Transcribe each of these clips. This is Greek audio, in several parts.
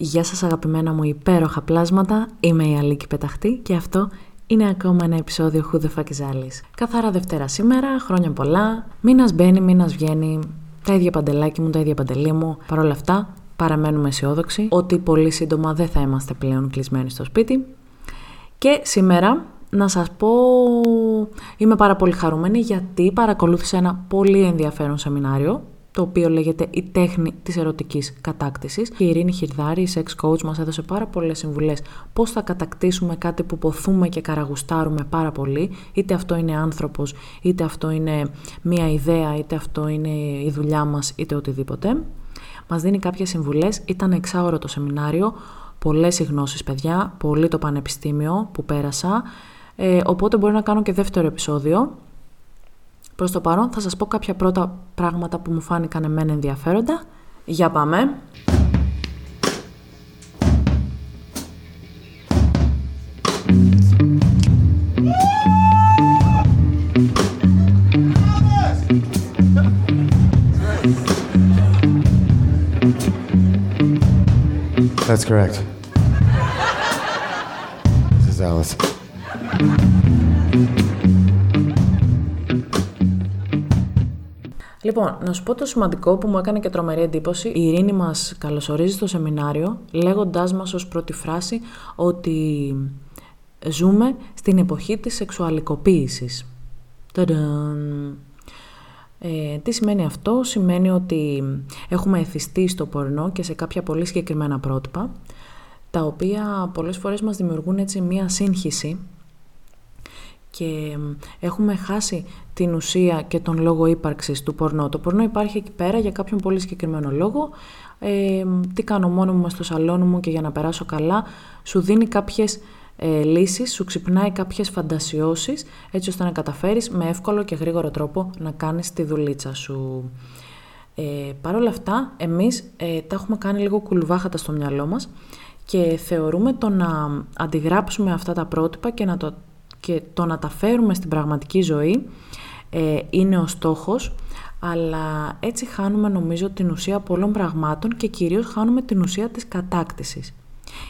Γεια σας αγαπημένα μου υπέροχα πλάσματα, είμαι η Αλίκη Πεταχτή και αυτό είναι ακόμα ένα επεισόδιο Who the fuck is Alice. Καθαρά Δευτέρα σήμερα, χρόνια πολλά, μήνας μπαίνει, μήνας βγαίνει, τα ίδια παντελάκι μου, τα ίδια παντελή μου. Παρ' όλα αυτά, παραμένουμε αισιόδοξοι ότι πολύ σύντομα δεν θα είμαστε πλέον κλεισμένοι στο σπίτι. Και σήμερα να σας πω, είμαι πάρα πολύ χαρούμενη γιατί παρακολούθησα ένα πολύ ενδιαφέρον σεμινάριο το οποίο λέγεται «Η τέχνη της ερωτικής κατάκτησης». Και η Ειρήνη Χιρδάρη, η sex coach, μας έδωσε πάρα πολλές συμβουλές πώς θα κατακτήσουμε κάτι που ποθούμε και καραγουστάρουμε πάρα πολύ, είτε αυτό είναι άνθρωπος, είτε αυτό είναι μία ιδέα, είτε αυτό είναι η δουλειά μας, είτε οτιδήποτε. Μας δίνει κάποιες συμβουλές, ήταν εξάωρο το σεμινάριο, πολλές οι γνώσεις παιδιά, πολύ το πανεπιστήμιο που πέρασα, ε, οπότε μπορεί να κάνω και δεύτερο επεισόδιο Προς το παρόν θα σας πω κάποια πρώτα πράγματα που μου φάνηκαν εμένα ενδιαφέροντα. Για πάμε! That's correct. This is Alice. Λοιπόν, να σου πω το σημαντικό που μου έκανε και τρομερή εντύπωση. Η Ειρήνη μας καλωσορίζει στο σεμινάριο, λέγοντάς μας ως πρώτη φράση ότι ζούμε στην εποχή της σεξουαλικοποίησης. Ε, τι σημαίνει αυτό, σημαίνει ότι έχουμε εθιστεί στο πορνό και σε κάποια πολύ συγκεκριμένα πρότυπα, τα οποία πολλές φορές μας δημιουργούν έτσι μία σύγχυση και έχουμε χάσει την ουσία και τον λόγο ύπαρξης του πορνό. Το πορνό υπάρχει εκεί πέρα για κάποιον πολύ συγκεκριμένο λόγο. Ε, τι κάνω μόνο μου στο σαλόνι μου και για να περάσω καλά, σου δίνει κάποιες ε, λύσεις, σου ξυπνάει κάποιες φαντασιώσεις έτσι ώστε να καταφέρεις με εύκολο και γρήγορο τρόπο να κάνεις τη δουλίτσα σου. Ε, Παρ' όλα αυτά, εμείς ε, τα έχουμε κάνει λίγο κουλβάχατα στο μυαλό μας και θεωρούμε το να αντιγράψουμε αυτά τα πρότυπα και να το και το να τα φέρουμε στην πραγματική ζωή ε, είναι ο στόχος, αλλά έτσι χάνουμε νομίζω την ουσία πολλών πραγμάτων και κυρίως χάνουμε την ουσία της κατάκτησης.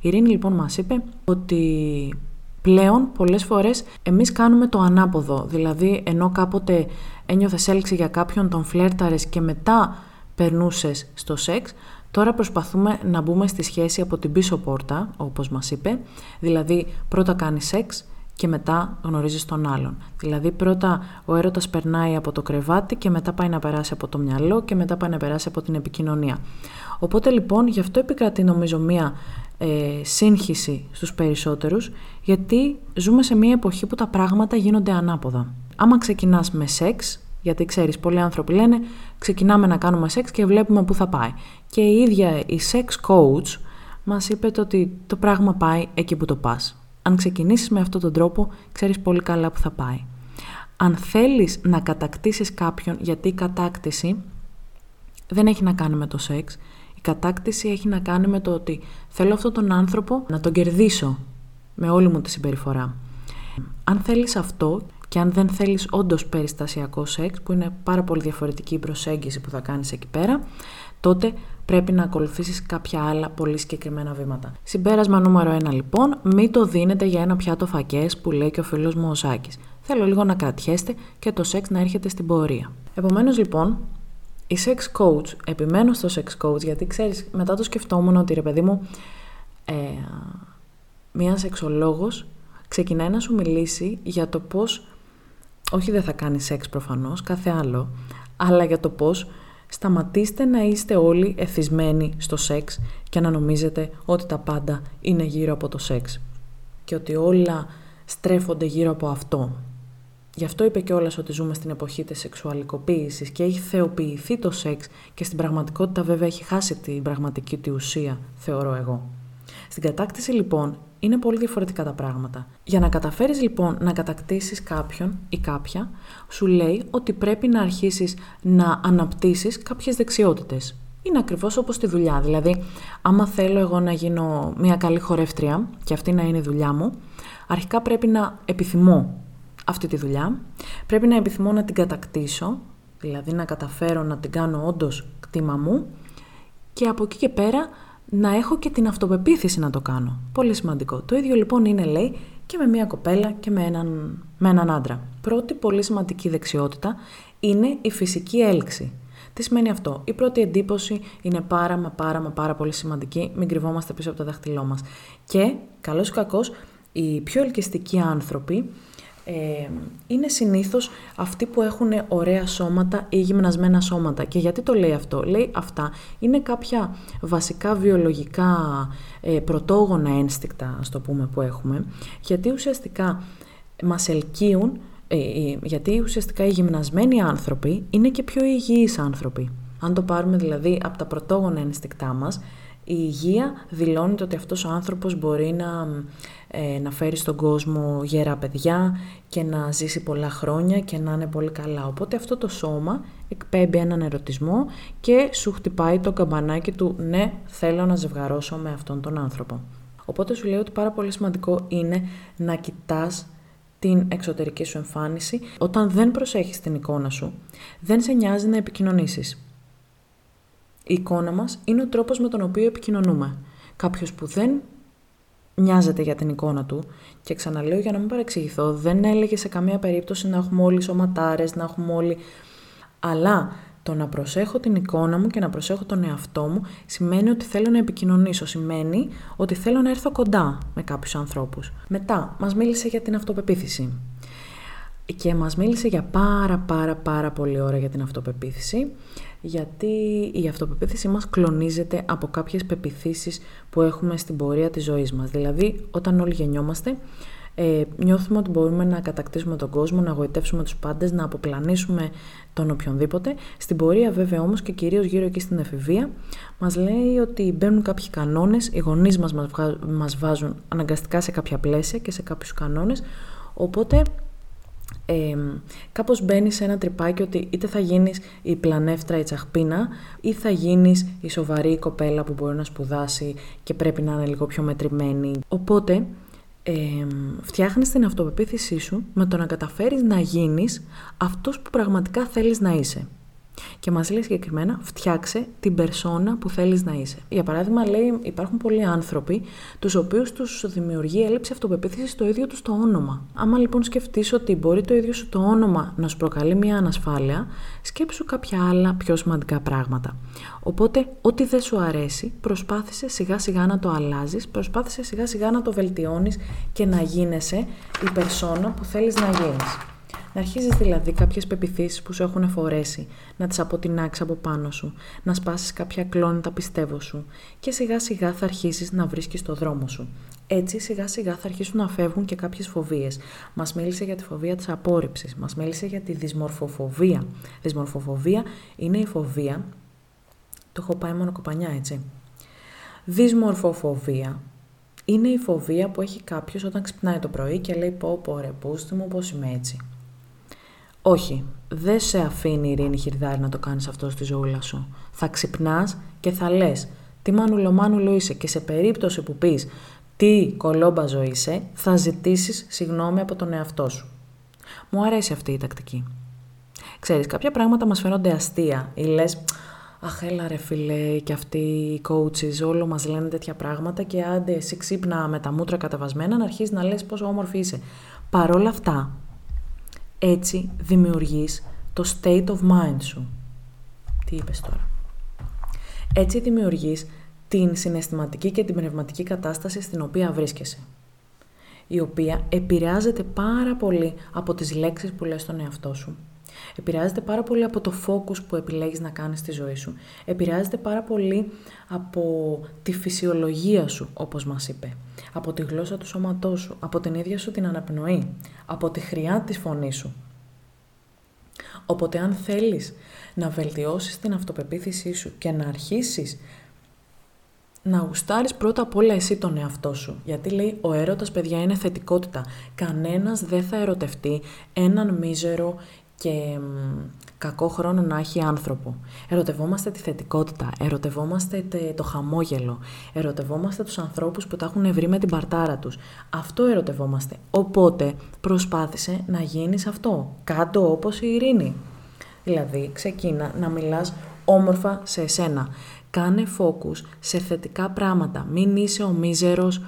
Η Ειρήνη λοιπόν μας είπε ότι πλέον πολλές φορές εμείς κάνουμε το ανάποδο, δηλαδή ενώ κάποτε ένιωθες έλξη για κάποιον, τον φλέρταρες και μετά περνούσες στο σεξ, Τώρα προσπαθούμε να μπούμε στη σχέση από την πίσω πόρτα, όπως μας είπε, δηλαδή πρώτα κάνεις σεξ, και μετά γνωρίζεις τον άλλον. Δηλαδή πρώτα ο έρωτας περνάει από το κρεβάτι και μετά πάει να περάσει από το μυαλό και μετά πάει να περάσει από την επικοινωνία. Οπότε λοιπόν γι' αυτό επικρατεί νομίζω μία ε, σύγχυση στους περισσότερους γιατί ζούμε σε μία εποχή που τα πράγματα γίνονται ανάποδα. Άμα ξεκινάς με σεξ, γιατί ξέρεις πολλοί άνθρωποι λένε ξεκινάμε να κάνουμε σεξ και βλέπουμε πού θα πάει. Και η ίδια η sex coach μας είπε ότι το πράγμα πάει εκεί που το πας. Αν ξεκινήσεις με αυτόν τον τρόπο, ξέρεις πολύ καλά που θα πάει. Αν θέλεις να κατακτήσεις κάποιον, γιατί η κατάκτηση δεν έχει να κάνει με το σεξ, η κατάκτηση έχει να κάνει με το ότι θέλω αυτόν τον άνθρωπο να τον κερδίσω με όλη μου τη συμπεριφορά. Αν θέλεις αυτό και αν δεν θέλεις όντως περιστασιακό σεξ, που είναι πάρα πολύ διαφορετική η προσέγγιση που θα κάνεις εκεί πέρα, τότε πρέπει να ακολουθήσεις κάποια άλλα πολύ συγκεκριμένα βήματα. Συμπέρασμα νούμερο 1 λοιπόν, μην το δίνετε για ένα πιάτο φακές που λέει και ο φίλος μου ο Σάκης. Θέλω λίγο να κρατιέστε και το σεξ να έρχεται στην πορεία. Επομένως λοιπόν, η sex coach, επιμένω στο sex coach γιατί ξέρεις μετά το σκεφτόμουν ότι ρε παιδί μου, ε, μία σεξολόγος ξεκινάει να σου μιλήσει για το πώς, όχι δεν θα κάνει σεξ προφανώς, κάθε άλλο, αλλά για το πώς Σταματήστε να είστε όλοι εθισμένοι στο σεξ και να νομίζετε ότι τα πάντα είναι γύρω από το σεξ και ότι όλα στρέφονται γύρω από αυτό. Γι' αυτό είπε κιόλας ότι ζούμε στην εποχή της σεξουαλικοποίησης και έχει θεοποιηθεί το σεξ και στην πραγματικότητα βέβαια έχει χάσει την πραγματική του ουσία, θεωρώ εγώ. Στην κατάκτηση λοιπόν είναι πολύ διαφορετικά τα πράγματα. Για να καταφέρεις λοιπόν να κατακτήσεις κάποιον ή κάποια, σου λέει ότι πρέπει να αρχίσεις να αναπτύσσεις κάποιες δεξιότητες. Είναι ακριβώς όπως τη δουλειά. Δηλαδή, άμα θέλω εγώ να γίνω μια καλή χορεύτρια και αυτή να είναι η δουλειά μου, αρχικά πρέπει να επιθυμώ αυτή τη δουλειά, πρέπει να επιθυμώ να την κατακτήσω, δηλαδή να καταφέρω να την κάνω όντως κτήμα μου και από εκεί και πέρα να έχω και την αυτοπεποίθηση να το κάνω. Πολύ σημαντικό. Το ίδιο λοιπόν είναι, λέει, και με μια κοπέλα και με έναν, με έναν άντρα. Πρώτη πολύ σημαντική δεξιότητα είναι η φυσική έλξη. Τι σημαίνει αυτό; Η πρώτη εντύπωση είναι πάρα μα πάρα μα πάρα πολύ σημαντική. Μην κρυβόμαστε πίσω από το δάχτυλό μας. Και, καλώς ή κακώς, οι πιο ελκυστικοί άνθρωποι ε, είναι συνήθως αυτοί που έχουν ωραία σώματα ή γυμνασμένα σώματα. Και γιατί το λέει αυτό; Λέει αυτά είναι κάποια βασικά βιολογικά ε, πρωτόγωνα ένστικτα, ας το πούμε, που έχουμε, γιατί ουσιαστικά μας ελκύουν, ε, ε, γιατί ουσιαστικά οι γυμνασμένοι άνθρωποι είναι και πιο υγιείς άνθρωποι. Αν το πάρουμε δηλαδή από τα πρωτόγωνα ένστικτά μας, η υγεία δηλώνει ότι αυτός ο άνθρωπος μπορεί να, ε, να φέρει στον κόσμο γερά παιδιά και να ζήσει πολλά χρόνια και να είναι πολύ καλά. Οπότε αυτό το σώμα εκπέμπει έναν ερωτισμό και σου χτυπάει το καμπανάκι του «Ναι, θέλω να ζευγαρώσω με αυτόν τον άνθρωπο». Οπότε σου λέω ότι πάρα πολύ σημαντικό είναι να κοιτάς την εξωτερική σου εμφάνιση όταν δεν προσέχεις την εικόνα σου. Δεν σε νοιάζει να επικοινωνήσεις. Η εικόνα μας είναι ο τρόπος με τον οποίο επικοινωνούμε. Κάποιος που δεν νοιάζεται για την εικόνα του και ξαναλέω για να μην παρεξηγηθώ, δεν έλεγε σε καμία περίπτωση να έχουμε όλοι σωματάρες, να έχουμε όλοι... Αλλά το να προσέχω την εικόνα μου και να προσέχω τον εαυτό μου σημαίνει ότι θέλω να επικοινωνήσω. Σημαίνει ότι θέλω να έρθω κοντά με κάποιους ανθρώπους. Μετά, μας μίλησε για την αυτοπεποίθηση και μας μίλησε για πάρα πάρα πάρα πολύ ώρα για την αυτοπεποίθηση γιατί η αυτοπεποίθηση μας κλονίζεται από κάποιες πεπιθήσεις που έχουμε στην πορεία της ζωής μας. Δηλαδή όταν όλοι γεννιόμαστε ε, νιώθουμε ότι μπορούμε να κατακτήσουμε τον κόσμο, να γοητεύσουμε τους πάντες, να αποπλανήσουμε τον οποιονδήποτε. Στην πορεία βέβαια όμως και κυρίως γύρω εκεί στην εφηβεία μας λέει ότι μπαίνουν κάποιοι κανόνες, οι γονείς μας μας βάζουν αναγκαστικά σε κάποια πλαίσια και σε κάποιους κανόνες, οπότε ε, κάπως μπαίνεις σε ένα τρυπάκι ότι είτε θα γίνεις η πλανεύτρα η τσαχπίνα ή θα γίνεις η σοβαρή κοπέλα που μπορεί να σπουδάσει και πρέπει να είναι λίγο πιο μετρημένη. Οπότε ε, φτιάχνεις την αυτοπεποίθησή σου με το να καταφέρεις να γίνεις αυτός που πραγματικά θέλεις να είσαι. Και μας λέει συγκεκριμένα φτιάξε την περσόνα που θέλεις να είσαι. Για παράδειγμα λέει υπάρχουν πολλοί άνθρωποι τους οποίους τους δημιουργεί έλλειψη αυτοπεποίθησης στο ίδιο τους το όνομα. Άμα λοιπόν σκεφτείς ότι μπορεί το ίδιο σου το όνομα να σου προκαλεί μια ανασφάλεια, σκέψου κάποια άλλα πιο σημαντικά πράγματα. Οπότε ό,τι δεν σου αρέσει προσπάθησε σιγά σιγά να το αλλάζεις, προσπάθησε σιγά σιγά να το βελτιώνεις και να γίνεσαι η περσόνα που θέλεις να γίνεις. Να αρχίζεις δηλαδή κάποιες πεπιθήσεις που σου έχουν φορέσει, να τις αποτινάξεις από πάνω σου, να σπάσεις κάποια κλόνητα πιστεύω σου και σιγά σιγά θα αρχίσεις να βρίσκεις το δρόμο σου. Έτσι σιγά σιγά θα αρχίσουν να φεύγουν και κάποιες φοβίες. Μας μίλησε για τη φοβία της απόρριψης, μας μίλησε για τη δυσμορφοφοβία. Δυσμορφοφοβία είναι η φοβία. Το έχω πάει μόνο κοπανιά έτσι. Δυσμορφοφοβία είναι η φοβία που έχει κάποιος όταν ξυπνάει το πρωί και λέει πω πω ρε πούστη μου πως είμαι έτσι. Όχι, δεν σε αφήνει η ειρήνη χειρδάρη να το κάνεις αυτό στη ζωούλα σου. Θα ξυπνάς και θα λες τι μανουλομάνουλο είσαι και σε περίπτωση που πεις τι κολόμπαζο είσαι, θα ζητήσεις συγνώμη από τον εαυτό σου. Μου αρέσει αυτή η τακτική. Ξέρεις, κάποια πράγματα μας φαίνονται αστεία ή λες «Αχ, έλα ρε φίλε, και αυτοί οι coaches όλο μας λένε τέτοια πράγματα και άντε εσύ ξύπνα με τα μούτρα κατεβασμένα να αρχίσεις να λες πόσο όμορφη είσαι». Παρόλα αυτά, έτσι δημιουργείς το state of mind σου. Τι είπες τώρα; Έτσι δημιουργείς την συναισθηματική και την πνευματική κατάσταση στην οποία βρίσκεσαι. Η οποία επηρεάζεται πάρα πολύ από τις λέξεις που λες στον εαυτό σου. Επηρεάζεται πάρα πολύ από το focus που επιλέγεις να κάνεις στη ζωή σου. Επηρεάζεται πάρα πολύ από τη φυσιολογία σου, όπως μας είπε από τη γλώσσα του σώματός σου, από την ίδια σου την αναπνοή, από τη χρειά της φωνής σου. Οπότε αν θέλεις να βελτιώσεις την αυτοπεποίθησή σου και να αρχίσεις να γουστάρεις πρώτα απ' όλα εσύ τον εαυτό σου. Γιατί λέει ο έρωτας παιδιά είναι θετικότητα. Κανένας δεν θα ερωτευτεί έναν μίζερο και κακό χρόνο να έχει άνθρωπο. Ερωτευόμαστε τη θετικότητα, ερωτευόμαστε το χαμόγελο, ερωτευόμαστε τους ανθρώπους που τα έχουν βρει με την παρτάρα τους. Αυτό ερωτευόμαστε. Οπότε προσπάθησε να γίνεις αυτό. Κάτω όπως η ειρήνη. Δηλαδή ξεκίνα να μιλάς όμορφα σε εσένα. Κάνε focus σε θετικά πράγματα. Μην είσαι ο μίζερος,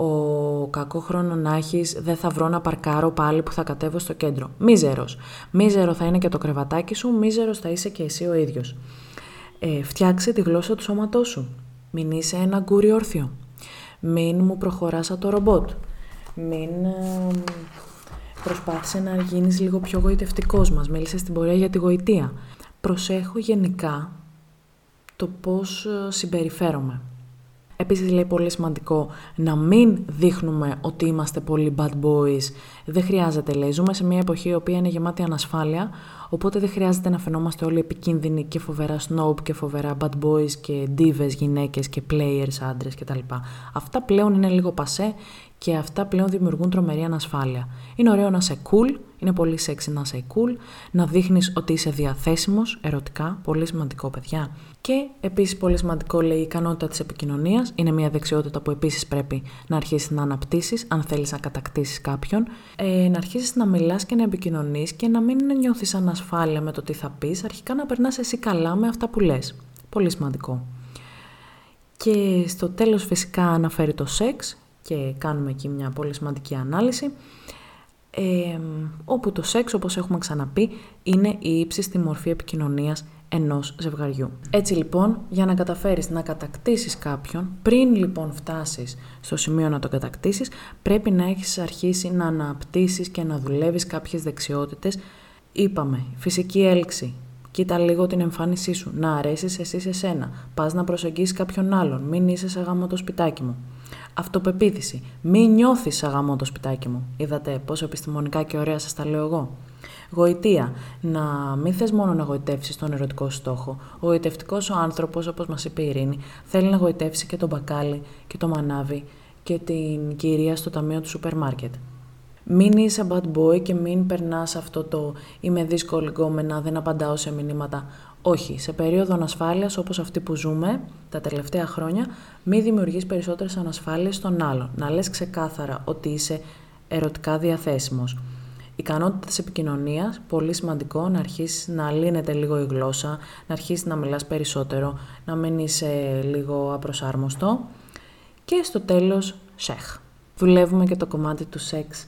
ο κακό χρόνο να έχεις, δεν θα βρω να παρκάρω πάλι που θα κατέβω στο κέντρο. Μίζερος. Μίζερο θα είναι και το κρεβατάκι σου, μίζερος θα είσαι και εσύ ο ίδιος. Ε, φτιάξε τη γλώσσα του σώματός σου. Μην είσαι ένα αγγούρι όρθιο. Μην μου προχωράς το ρομπότ. Μην ε, προσπάθησε να γίνεις λίγο πιο γοητευτικός μας. Μίλησες στην πορεία για τη γοητεία. Προσέχω γενικά το πώς ε, συμπεριφέρομαι. Επίσης λέει πολύ σημαντικό να μην δείχνουμε ότι είμαστε πολύ bad boys. Δεν χρειάζεται λέει. Ζούμε σε μια εποχή η οποία είναι γεμάτη ανασφάλεια, οπότε δεν χρειάζεται να φαινόμαστε όλοι επικίνδυνοι και φοβερά snob και φοβερά bad boys και divas γυναίκες και players άντρες κτλ. Αυτά πλέον είναι λίγο πασέ και αυτά πλέον δημιουργούν τρομερή ανασφάλεια. Είναι ωραίο να είσαι cool, είναι πολύ sexy να είσαι cool, να δείχνεις ότι είσαι διαθέσιμος ερωτικά, πολύ σημαντικό παιδιά. Και επίσης πολύ σημαντικό λέει η ικανότητα της επικοινωνίας, είναι μια δεξιότητα που επίσης πρέπει να αρχίσεις να αναπτύσσεις αν θέλεις να κατακτήσεις κάποιον, ε, να αρχίσεις να μιλάς και να επικοινωνείς και να μην νιώθεις ανασφάλεια με το τι θα πεις, αρχικά να περνάς εσύ καλά με αυτά που λες. Πολύ σημαντικό. Και στο τέλος φυσικά αναφέρει το σεξ, και κάνουμε εκεί μια πολύ σημαντική ανάλυση, ε, όπου το σεξ, όπως έχουμε ξαναπεί, είναι η ύψιστη μορφή επικοινωνίας ενός ζευγαριού. Έτσι λοιπόν, για να καταφέρεις να κατακτήσεις κάποιον, πριν λοιπόν φτάσεις στο σημείο να το κατακτήσεις, πρέπει να έχεις αρχίσει να αναπτύσσεις και να δουλεύεις κάποιες δεξιότητες. Είπαμε, φυσική έλξη, Κοίτα λίγο την εμφάνισή σου, να αρέσεις εσύ σε σένα, πας να προσεγγίσεις κάποιον άλλον, μην είσαι σε γάμο το σπιτάκι μου. Αυτοπεποίθηση. Μην νιώθεις αγαμό το σπιτάκι μου. Είδατε πόσο επιστημονικά και ωραία σας τα λέω εγώ. Γοητεία. Να μην θες μόνο να γοητεύσεις τον ερωτικό στόχο. Ο γοητευτικός ο άνθρωπος, όπως μας είπε η Ειρήνη, θέλει να γοητεύσει και τον μπακάλι και το μανάβι και την κυρία στο ταμείο του σούπερ μάρκετ. Μην είσαι bad boy και μην περνάς αυτό το είμαι δύσκολη γκόμενα, δεν απαντάω σε μηνύματα. Όχι, σε περίοδο ανασφάλειας όπως αυτή που ζούμε τα τελευταία χρόνια, μη δημιουργείς περισσότερες ανασφάλειες στον άλλον. Να λες ξεκάθαρα ότι είσαι ερωτικά διαθέσιμος. Η ικανότητα της επικοινωνίας, πολύ σημαντικό, να αρχίσεις να λύνεται λίγο η γλώσσα, να αρχίσεις να μιλάς περισσότερο, να μην είσαι λίγο απροσάρμοστο. Και στο τέλος, σεχ. Δουλεύουμε και το κομμάτι του σεξ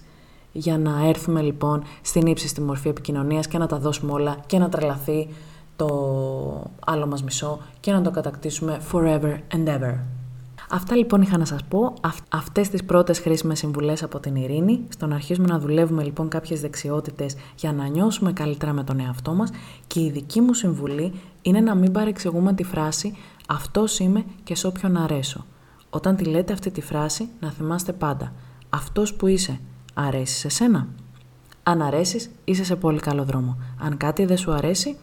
για να έρθουμε λοιπόν στην ύψιστη μορφή επικοινωνίας και να τα δώσουμε όλα και να τρελαθεί το άλλο μας μισό και να το κατακτήσουμε forever and ever. Αυτά λοιπόν είχα να σας πω, αυτές τις πρώτες χρήσιμες συμβουλές από την Ειρήνη, στο να αρχίσουμε να δουλεύουμε λοιπόν κάποιες δεξιότητες για να νιώσουμε καλύτερα με τον εαυτό μας και η δική μου συμβουλή είναι να μην παρεξηγούμε τη φράση «αυτός είμαι και σε όποιον αρέσω». Όταν τη λέτε αυτή τη φράση να θυμάστε πάντα «αυτός που είσαι αρέσεις σε σένα». Αν αρέσεις, είσαι σε πολύ καλό δρόμο. Αν κάτι δεν σου αρέσει,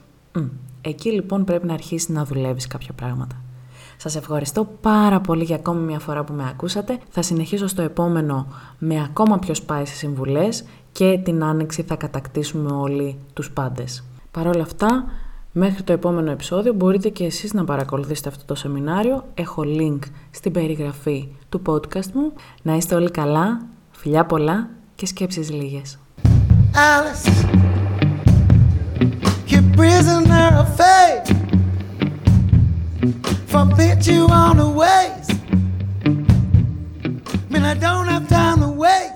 Εκεί λοιπόν πρέπει να αρχίσεις να δουλεύεις κάποια πράγματα. Σας ευχαριστώ πάρα πολύ για ακόμη μια φορά που με ακούσατε. Θα συνεχίσω στο επόμενο με ακόμα πιο spicy συμβουλές και την άνοιξη θα κατακτήσουμε όλοι τους πάντες. Παρ' όλα αυτά, μέχρι το επόμενο επεισόδιο μπορείτε και εσείς να παρακολουθήσετε αυτό το σεμινάριο. Έχω link στην περιγραφή του podcast μου. Να είστε όλοι καλά, φιλιά πολλά και σκέψεις λίγες. Alice, you're prisoner of fate Forbid you on the ways Man, mean I don't have time to wait